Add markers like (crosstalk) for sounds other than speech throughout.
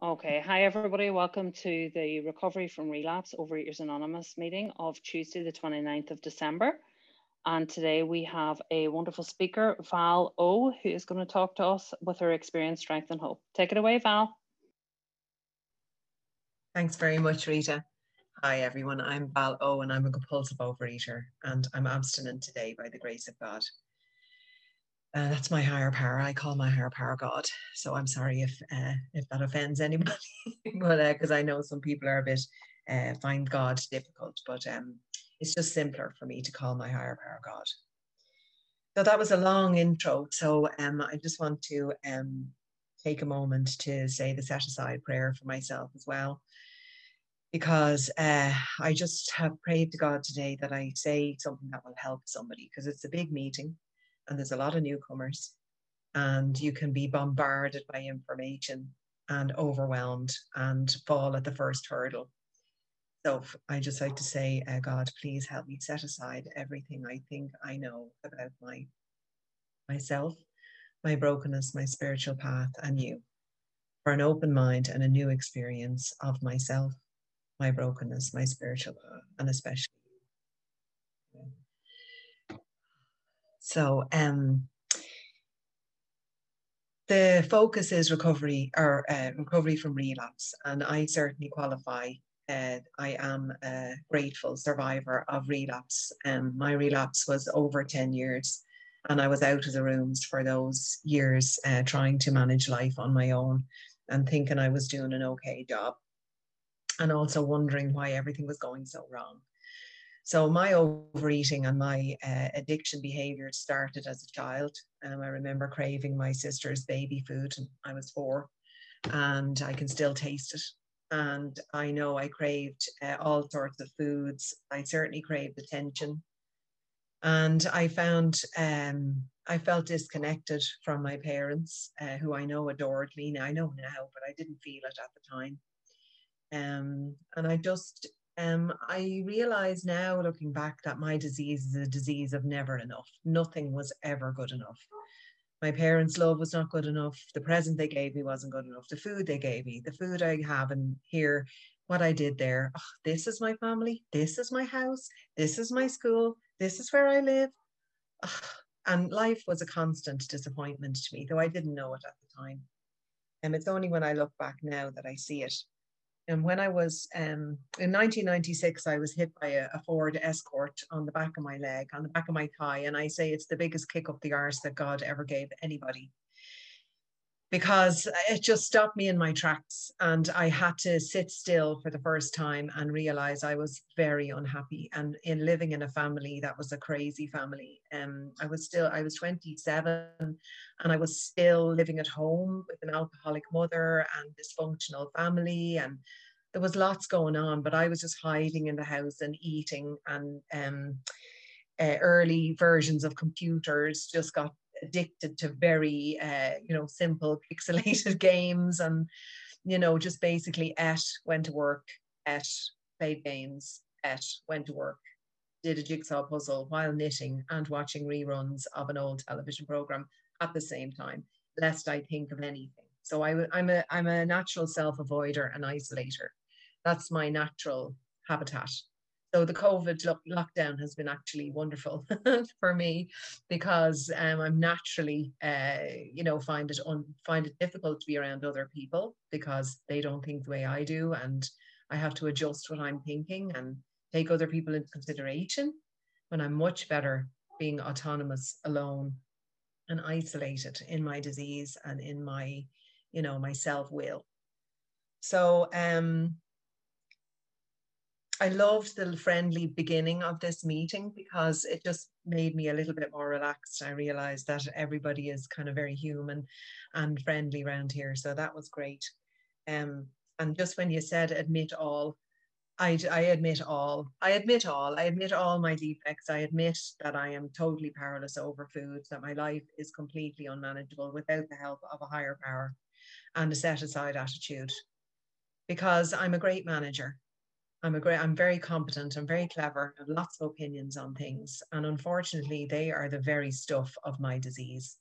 Okay, hi everybody. Welcome to the Recovery from Relapse Overeaters Anonymous meeting of Tuesday, the 29th of December. And today we have a wonderful speaker, Val O, who is going to talk to us with her experience, strength, and hope. Take it away, Val. Thanks very much, Rita. Hi everyone, I'm Val O and I'm a compulsive overeater and I'm abstinent today by the grace of God. Uh, that's my higher power. I call my higher power God. So I'm sorry if uh, if that offends (laughs) anybody, but because uh, I know some people are a bit uh, find God difficult, but um, it's just simpler for me to call my higher power God. So that was a long intro. So um, I just want to um, take a moment to say the set aside prayer for myself as well, because uh, I just have prayed to God today that I say something that will help somebody because it's a big meeting and there's a lot of newcomers and you can be bombarded by information and overwhelmed and fall at the first hurdle. So I just like to say, uh, God, please help me set aside everything I think I know about my myself, my brokenness, my spiritual path, and you, for an open mind and a new experience of myself, my brokenness, my spiritual path, and especially So um, the focus is recovery or uh, recovery from relapse, and I certainly qualify. Uh, I am a grateful survivor of relapse. Um, my relapse was over 10 years, and I was out of the rooms for those years, uh, trying to manage life on my own and thinking I was doing an okay job, and also wondering why everything was going so wrong. So my overeating and my uh, addiction behavior started as a child. Um, I remember craving my sister's baby food, and I was four, and I can still taste it. And I know I craved uh, all sorts of foods. I certainly craved attention, and I found um, I felt disconnected from my parents, uh, who I know adored me. Now I know now, but I didn't feel it at the time. Um, and I just um, I realize now, looking back, that my disease is a disease of never enough. Nothing was ever good enough. My parents' love was not good enough. The present they gave me wasn't good enough. The food they gave me, the food I have and here, what I did there. Oh, this is my family. This is my house. This is my school. This is where I live. Oh, and life was a constant disappointment to me, though I didn't know it at the time. And it's only when I look back now that I see it. And when I was um, in 1996, I was hit by a, a, Ford Escort on the back of my leg, on the back of my thigh. And I say it's the biggest kick up the arse that God ever gave anybody because it just stopped me in my tracks. And I had to sit still for the first time and realize I was very unhappy. And in living in a family that was a crazy family, um, I was still, I was 27 and I was still living at home with an alcoholic mother and dysfunctional family. And there was lots going on, but I was just hiding in the house and eating and, um, uh, early versions of computers just got addicted to very uh, you know simple (laughs) pixelated games and you know just basically at went to work at played games at went to work did a jigsaw puzzle while knitting and watching reruns of an old television program at the same time lest i think of anything. So i'm a i'm a natural self-avoider and isolator. That's my natural habitat so the COVID lo- lockdown has been actually wonderful (laughs) for me because um, I'm naturally, uh, you know, find it un- find it difficult to be around other people because they don't think the way I do, and I have to adjust what I'm thinking and take other people into consideration. When I'm much better being autonomous, alone, and isolated in my disease and in my, you know, my self will. So um, I loved the friendly beginning of this meeting because it just made me a little bit more relaxed. I realized that everybody is kind of very human and friendly around here. So that was great. Um, and just when you said admit all, I, I admit all. I admit all. I admit all my defects. I admit that I am totally powerless over food, that my life is completely unmanageable without the help of a higher power and a set aside attitude. Because I'm a great manager I'm a great, I'm very competent, I'm very clever, I have lots of opinions on things. And unfortunately, they are the very stuff of my disease.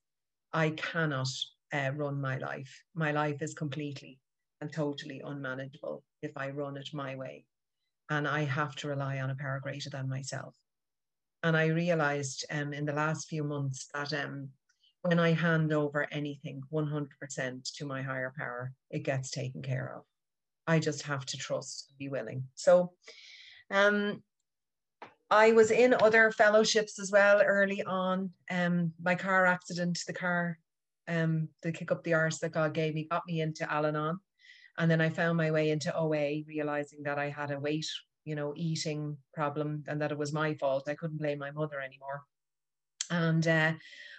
I cannot uh, run my life. My life is completely and totally unmanageable if I run it my way. And I have to rely on a power greater than myself. And I realized um, in the last few months that um, when I hand over anything 100% to my higher power, it gets taken care of. I just have to trust and be willing. So um, I was in other fellowships as well early on. Um, my car accident, the car, um, the kick up the arse that God gave me, got me into Al Anon. And then I found my way into OA, realizing that I had a weight, you know, eating problem and that it was my fault. I couldn't blame my mother anymore. And uh,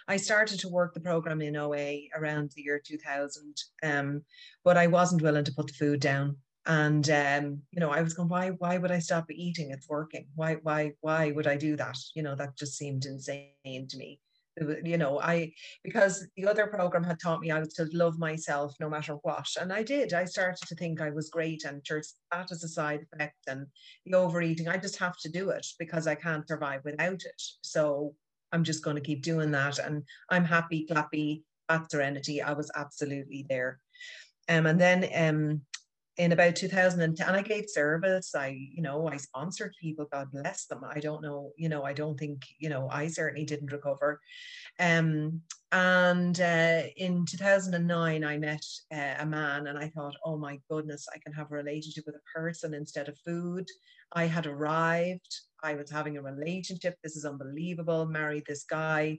I started to work the program in OA around the year 2000, um, but I wasn't willing to put the food down. And um, you know, I was going, why, why would I stop eating? It's working. Why, why, why would I do that? You know, that just seemed insane to me you know i because the other program had taught me i was to love myself no matter what and i did i started to think i was great and just that as a side effect and the overeating i just have to do it because i can't survive without it so i'm just going to keep doing that and i'm happy clappy at serenity i was absolutely there. Um, and then um, in about 2010 and i gave service i you know i sponsored people god bless them. I don't know you know i don't think you know i certainly didn't recover. Um, and uh, in 2009 i met uh, a man and i thought oh my goodness i can have a relationship with a person instead of food. I had arrived i was having a relationship this is unbelievable married this guy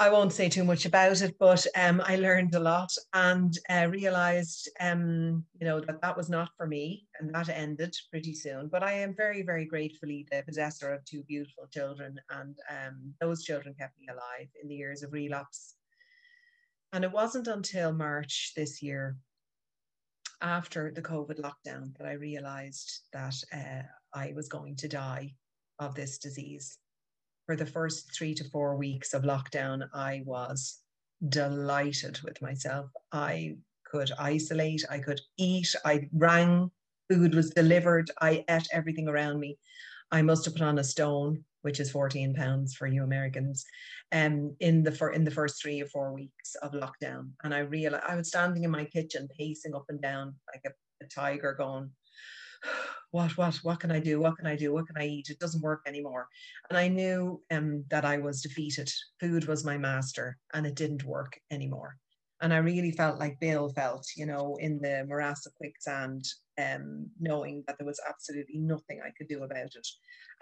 I won't say too much about it, but um, I learned a lot and uh, realized, um, you know, that that was not for me, and that ended pretty soon. But I am very, very gratefully the possessor of two beautiful children, and um, those children kept me alive in the years of relapse. And it wasn't until March this year, after the COVID lockdown, that I realized that uh, I was going to die of this disease for the first three to four weeks of lockdown, I was delighted with myself. I could isolate, I could eat, I rang, food was delivered, I ate everything around me. I must have put on a stone, which is 14 pounds for you Americans, um, in the fir- in the first three or four weeks of lockdown. And I realized I was standing in my kitchen, pacing up and down like a, a tiger, going, (sighs) what what what can i do? What can i do? What can i eat? It doesn't work anymore. And i knew um, that i was defeated. Food was my master and it didn't work anymore and i really felt like bill felt you know in the morass of quicksand um, knowing that there was absolutely nothing i could do about it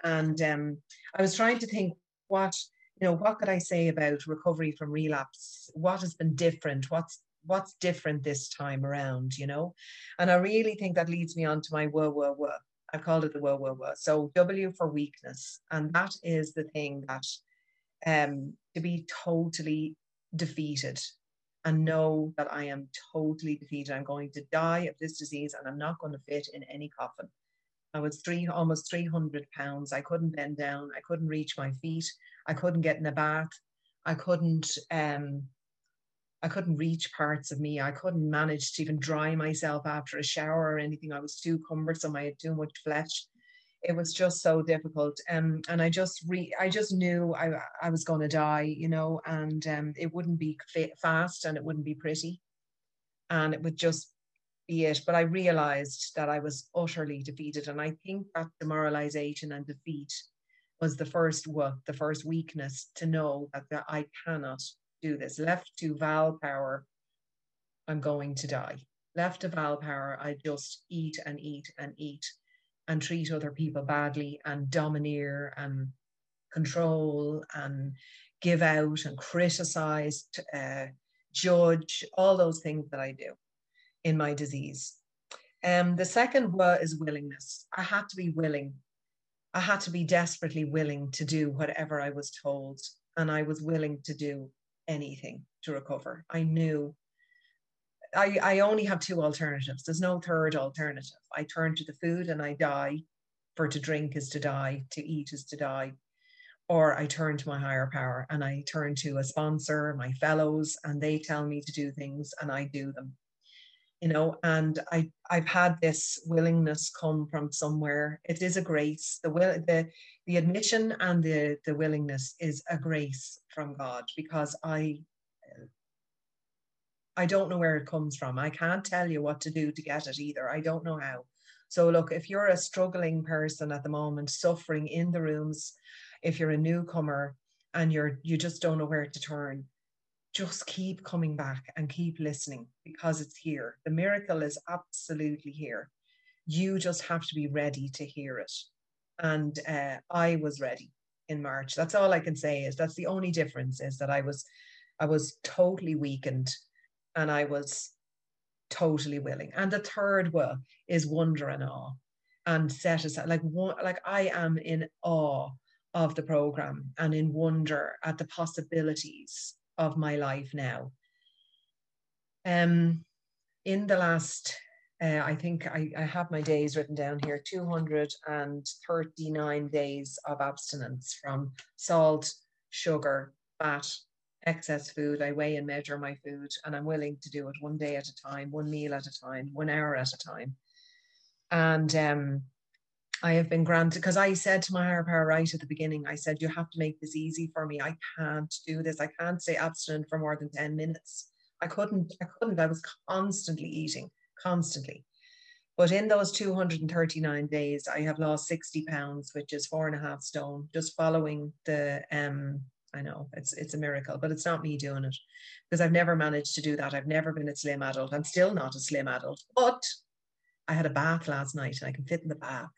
and um, i was trying to think what you know what could i say about recovery from relapse what has been different what's what's different this time around, you know? And I really think that leads me on to my whoa, whoa, whoa. I've called it the whoa, whoa, whoa. So W for weakness. And that is the thing that um, to be totally defeated and know that I am totally defeated. I'm going to die of this disease and I'm not going to fit in any coffin. I was three almost 300 pounds. I couldn't bend down. I couldn't reach my feet. I couldn't get in a bath. I couldn't um, I couldn't reach parts of me. I couldn't manage to even dry myself after a shower or anything. I was too cumbersome. I had too much flesh. It was just so difficult. Um, and I just re I just knew I I was going to die, you know, and um, it wouldn't be fast and it wouldn't be pretty, and it would just be it. But I realized that I was utterly defeated, and I think that demoralization and defeat was the first what the first weakness to know that, that I cannot do this. Left to Val power, I'm going to die. Left to Val power, I just eat and eat and eat and treat other people badly and domineer and control and give out and criticize, uh, judge, all those things that I do in my disease. Um, the second word is willingness. I had to be willing. I had to be desperately willing to do whatever I was told, and I was willing to do anything to recover. I knew I, I only have two alternatives. There's no third alternative. I turn to the food and I die. For to drink is to die, to eat is to die. Or I turn to my higher power and I turn to a sponsor, my fellows, and they tell me to do things and I do them. You know, and I I've had this willingness come from somewhere. It is a grace. The will the the admission and the the willingness is a grace from God because I I don't know where it comes from. I can't tell you what to do to get it either. I don't know how. So, look, if you're a struggling person at the moment, suffering in the rooms, if you're a newcomer and you're you just don't know where to turn, just keep coming back and keep listening because it's here. The miracle is absolutely here. You just have to be ready to hear it. And uh, I was ready in March. That's all I can say is that's the only difference is that I was I was totally weakened and I was totally willing. And the third will is wonder and awe and set aside like one like I am in awe of the program and in wonder at the possibilities of my life now. Um in the last uh, I think I, I have my days written down here 239 days of abstinence from salt, sugar, fat, excess food. I weigh and measure my food, and I'm willing to do it one day at a time, one meal at a time, one hour at a time. And um, I have been granted because I said to my higher power right at the beginning, I said, You have to make this easy for me. I can't do this. I can't stay abstinent for more than 10 minutes. I couldn't, I couldn't. I was constantly eating, constantly. But in those 239 days, I have lost 60 pounds, which is four and a half stone, just following the um, I know it's it's a miracle, but it's not me doing it because I've never managed to do that. I've never been a slim adult. I'm still not a slim adult, but I had a bath last night and I can fit in the bath.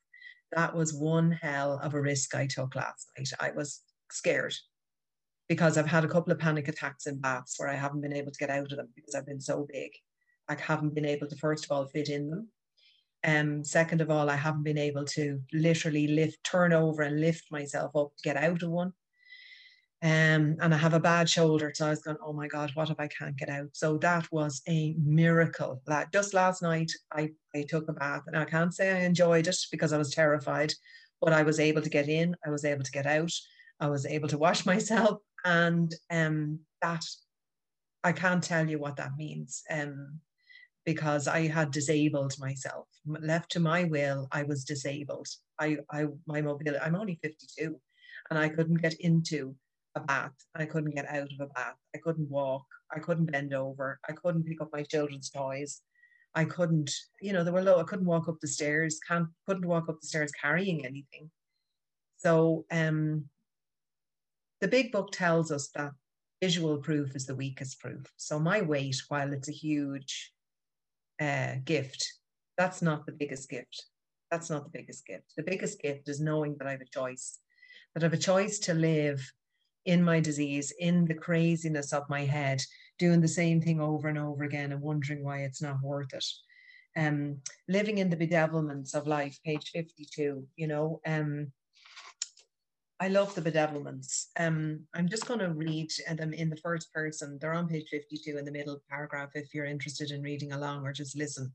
That was one hell of a risk I took last night. I was scared because I've had a couple of panic attacks in baths where I haven't been able to get out of them because I've been so big. I haven't been able to, first of all, fit in them. Um, second of all, I haven't been able to literally lift, turn over and lift myself up to get out of one. Um, and I have a bad shoulder. So I was going, oh my God, what if I can't get out? So that was a miracle. Like just last night, I, I took a bath and I can't say I enjoyed it because I was terrified, but I was able to get in, I was able to get out, I was able to wash (laughs) myself. And um, that, I can't tell you what that means. Um, because I had disabled myself. Left to my will, I was disabled. I, I my mobility, I'm only 52 and I couldn't get into a bath. I couldn't get out of a bath. I couldn't walk. I couldn't bend over. I couldn't pick up my children's toys. I couldn't, you know, there were low. I couldn't walk up the stairs. Can't couldn't walk up the stairs carrying anything. So um, the big book tells us that visual proof is the weakest proof. So my weight, while it's a huge uh, gift, that's not the biggest gift. That's not the biggest gift. The biggest gift is knowing that I have a choice, that I have a choice to live in my disease, in the craziness of my head, doing the same thing over and over again and wondering why it's not worth it. Um, living in the bedevilments of life, page 52, you know, um, I love the bedevilments. Um, I'm just going to read them in the first person. They're on page 52 in the middle paragraph if you're interested in reading along or just listen.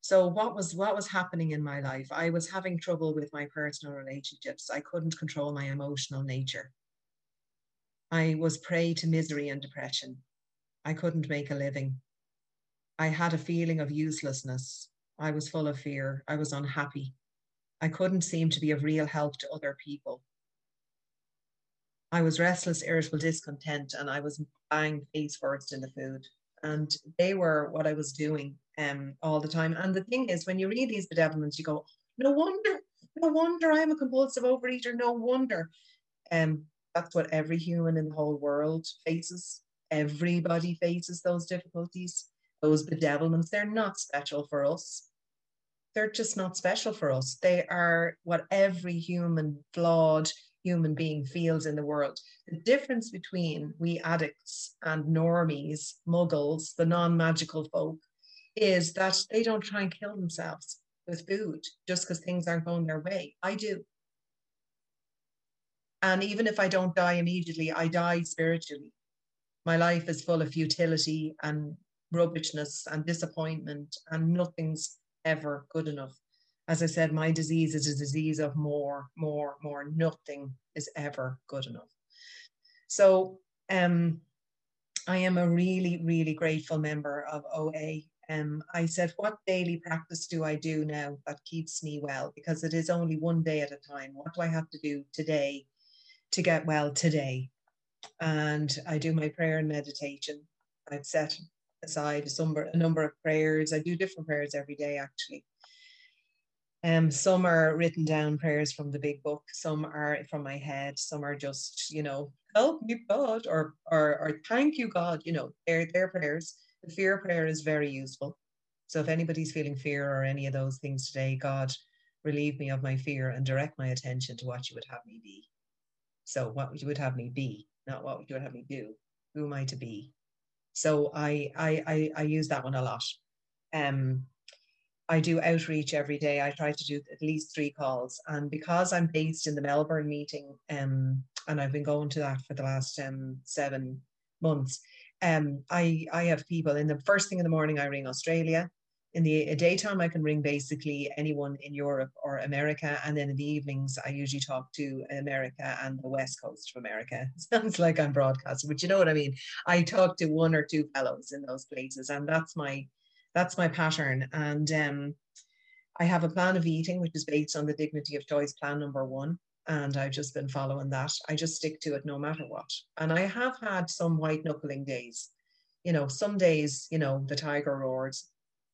So what was what was happening in my life? I was having trouble with my personal relationships. I couldn't control my emotional nature. I was prey to misery and depression. I couldn't make a living. I had a feeling of uselessness. I was full of fear. I was unhappy. I couldn't seem to be of real help to other people. I was restless, irritable, discontent, and I was buying face first in the food. And they were what I was doing um, all the time. And the thing is, when you read these bedevilments, you go, no wonder, no wonder I'm a compulsive overeater. No wonder. Um, that's what every human in the whole world faces. Everybody faces those difficulties, those bedevilments. They're not special for us. They're just not special for us. They are what every human, flawed human being feels in the world. The difference between we addicts and normies, muggles, the non magical folk, is that they don't try and kill themselves with food just because things aren't going their way. I do. And even if I don't die immediately, I die spiritually. My life is full of futility and rubbishness and disappointment, and nothing's ever good enough. As I said, my disease is a disease of more, more, more. Nothing is ever good enough. So um, I am a really, really grateful member of OA. Um, I said, what daily practice do I do now that keeps me well? Because it is only one day at a time. What do I have to do today to get well today. And I do my prayer and meditation. I've set aside a number, a number of prayers. I do different prayers every day, actually. Um, some are written down prayers from the big book. Some are from my head. Some are just, you know, help me, God, or or, or thank you, God. You know, they're, prayers. The fear prayer is very useful. So if anybody's feeling fear or any of those things today, God, relieve me of my fear and direct my attention to what you would have me be. So what you would have me be, not what you would have me do. Who am I to be? So I I I, I use that one a lot. Um, I do outreach every day. I try to do at least three calls, and because I'm based in the Melbourne meeting, um, and I've been going to that for the last um seven months. Um, I I have people in the first thing in the morning. I ring Australia in the daytime, I can ring basically anyone in Europe or America. And then in the evenings, I usually talk to America and the West Coast of America. (laughs) sounds like I'm broadcasting, but you know what I mean? I talk to one or two fellows in those places, and that's my that's my pattern. And um, I have a plan of eating, which is based on the dignity of choice plan number one. And I've just been following that. I just stick to it no matter what. And I have had some white knuckling days. You know, some days, you know, the tiger roars,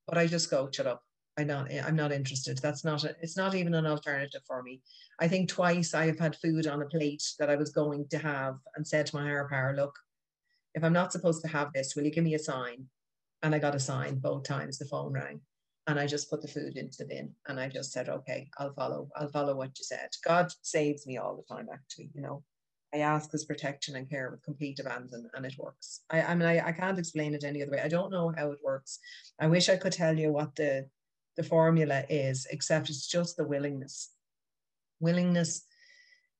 but I just go, shut up. I'm not, eh, I'm not interested. That's not, a, it's not even an alternative for me. I think twice I have had food on a plate that I was going to have and said to my higher power, look, if I'm not supposed to have this, will you give me a sign? And I got a sign both times the phone rang and I just put the food into the bin and I just said, okay, I'll follow, I'll follow what you said. God saves me all the time, actually, you know. I ask his protection and care with complete abandon, and it works. I, I mean, I, I can't explain it any other way. I don't know how it works. I wish I could tell you what the the formula is, except it's just the willingness, willingness,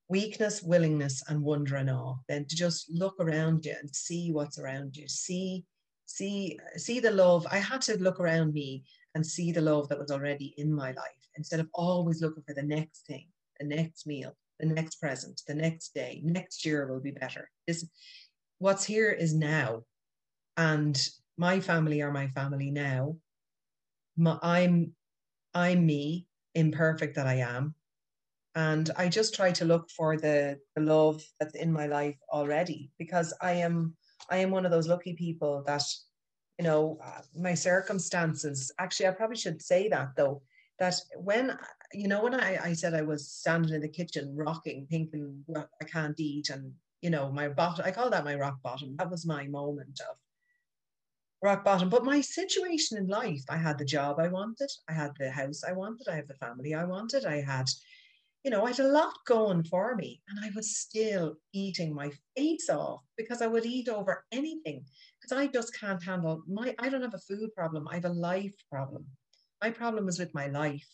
weakness, willingness, and wonder and awe. Then to just look around you and see what's around you, see, see, see the love. I had to look around me and see the love that was already in my life instead of always looking for the next thing, the next meal, the next present, the next day, next year will be better. Is what's here is now. And my family are my family now. My, I'm I'm me, imperfect that I am. And I just try to look for the, the love that's in my life already because I am I am one of those lucky people that, you know, uh, my circumstances. Actually, I probably should say that though that when you know when I, I said I was standing in the kitchen rocking, thinking well, I can't eat, and you know my bottom. I call that my rock bottom. That was my moment of rock bottom. But my situation in life, I had the job I wanted, I had the house I wanted, I had the family I wanted, I had, you know, I had a lot going for me, and I was still eating my face off because I would eat over anything because I just can't handle my. I don't have a food problem. I have a life problem my problem is with my life.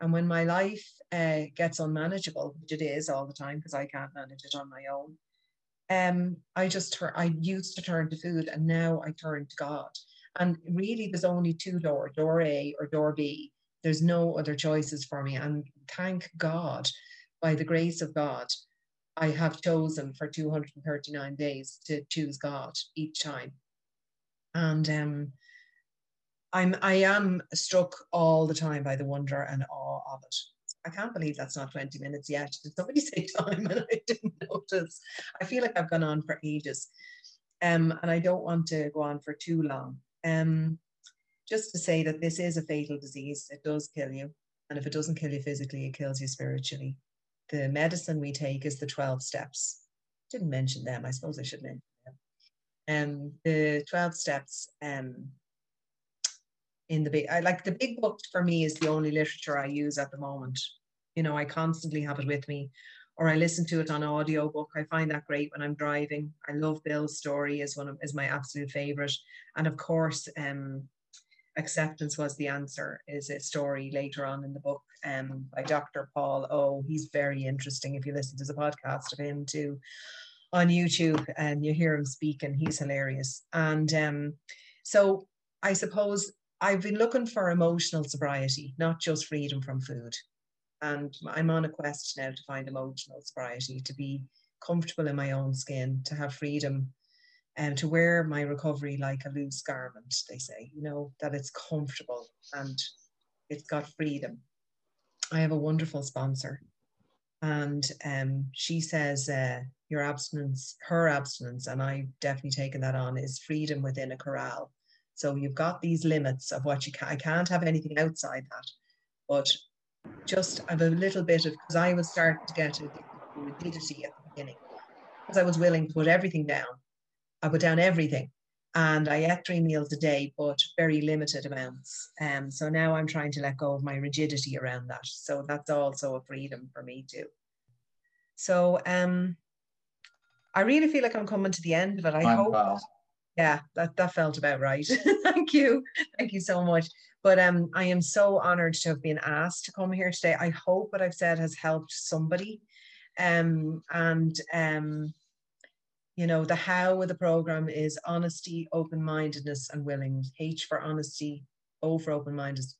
And when my life uh, gets unmanageable, which it is all the time because I can't manage it on my own, um, I just turn, I used to turn to food and now I turn to God. And really, there's only two doors, door A or door B. There's no other choices for me. And thank God, by the grace of God, I have chosen for 239 days to choose God each time. And um, I'm I am struck all the time by the wonder and awe of it. I can't believe that's not 20 minutes yet. Did somebody (laughs) say time and I didn't (laughs) notice? I feel like I've gone on for ages. Um, and I don't want to go on for too long. Um, just to say that this is a fatal disease. It does kill you. And if it doesn't kill you physically, it kills you spiritually. The medicine we take is the 12 steps. Didn't mention them. I suppose I should mention them. Um, the 12 steps um, in the big I like the big book for me is the only literature I use at the moment. You know, I constantly have it with me or I listen to it on audio book. I find that great when I'm driving. I love Bill's story is one of is my absolute favorite. And of course, um, acceptance was the answer is a story later on in the book um, by Dr. Paul O. He's very interesting. If you listen to the podcast of him too on YouTube and you hear him speak and he's hilarious. And um, so I suppose I've been looking for emotional sobriety, not just freedom from food. And I'm on a quest now to find emotional sobriety, to be comfortable in my own skin, to have freedom, and to wear my recovery like a loose garment, they say, you know, that it's comfortable and it's got freedom. I have a wonderful sponsor, and um, she says uh, your abstinence, her abstinence, and I've definitely taken that on, is freedom within a corral So you've got these limits of what you can. I can't have anything outside that, but just have a little bit of because I was starting to get a rigidity at the beginning because I was willing to put everything down. I put down everything, and I ate three meals a day, but very limited amounts. Um, so now I'm trying to let go of my rigidity around that. So that's also a freedom for me too. So um, I really feel like I'm coming to the end of it. I I'm hope. That, yeah, that, that felt about right. (laughs) Thank you. Thank you so much. But um, I am so honored to have been asked to come here today. I hope what I've said has helped somebody. Um, and um, you know, the how of the program is honesty, open-mindedness, and willing. H for honesty, O for open-mindedness,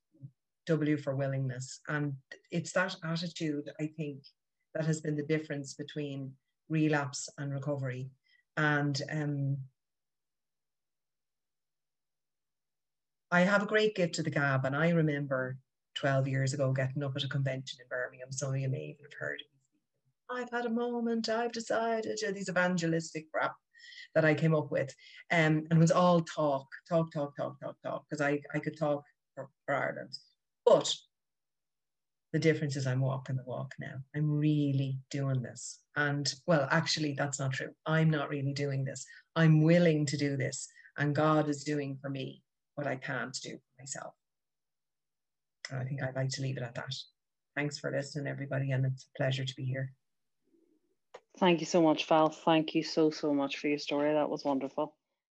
W for willingness. And it's that attitude, I think, that has been the difference between relapse and recovery. And um, I have a great gift to the gab, and I remember 12 years ago getting up at a convention in Birmingham. Some of you may even have heard of I've had a moment, I've decided, you know, these evangelistic crap that I came up with. Um, and it was all talk, talk, talk, talk, talk, talk, because I, I could talk for, for Ireland. But the difference is I'm walking the walk now. I'm really doing this. And well, actually, that's not true. I'm not really doing this. I'm willing to do this. And God is doing for me what I can't do myself. And I think I'd like to leave it at that. Thanks for listening, everybody, and it's a pleasure to be here. Thank you so much, Val. Thank you so, so much for your story. That was wonderful.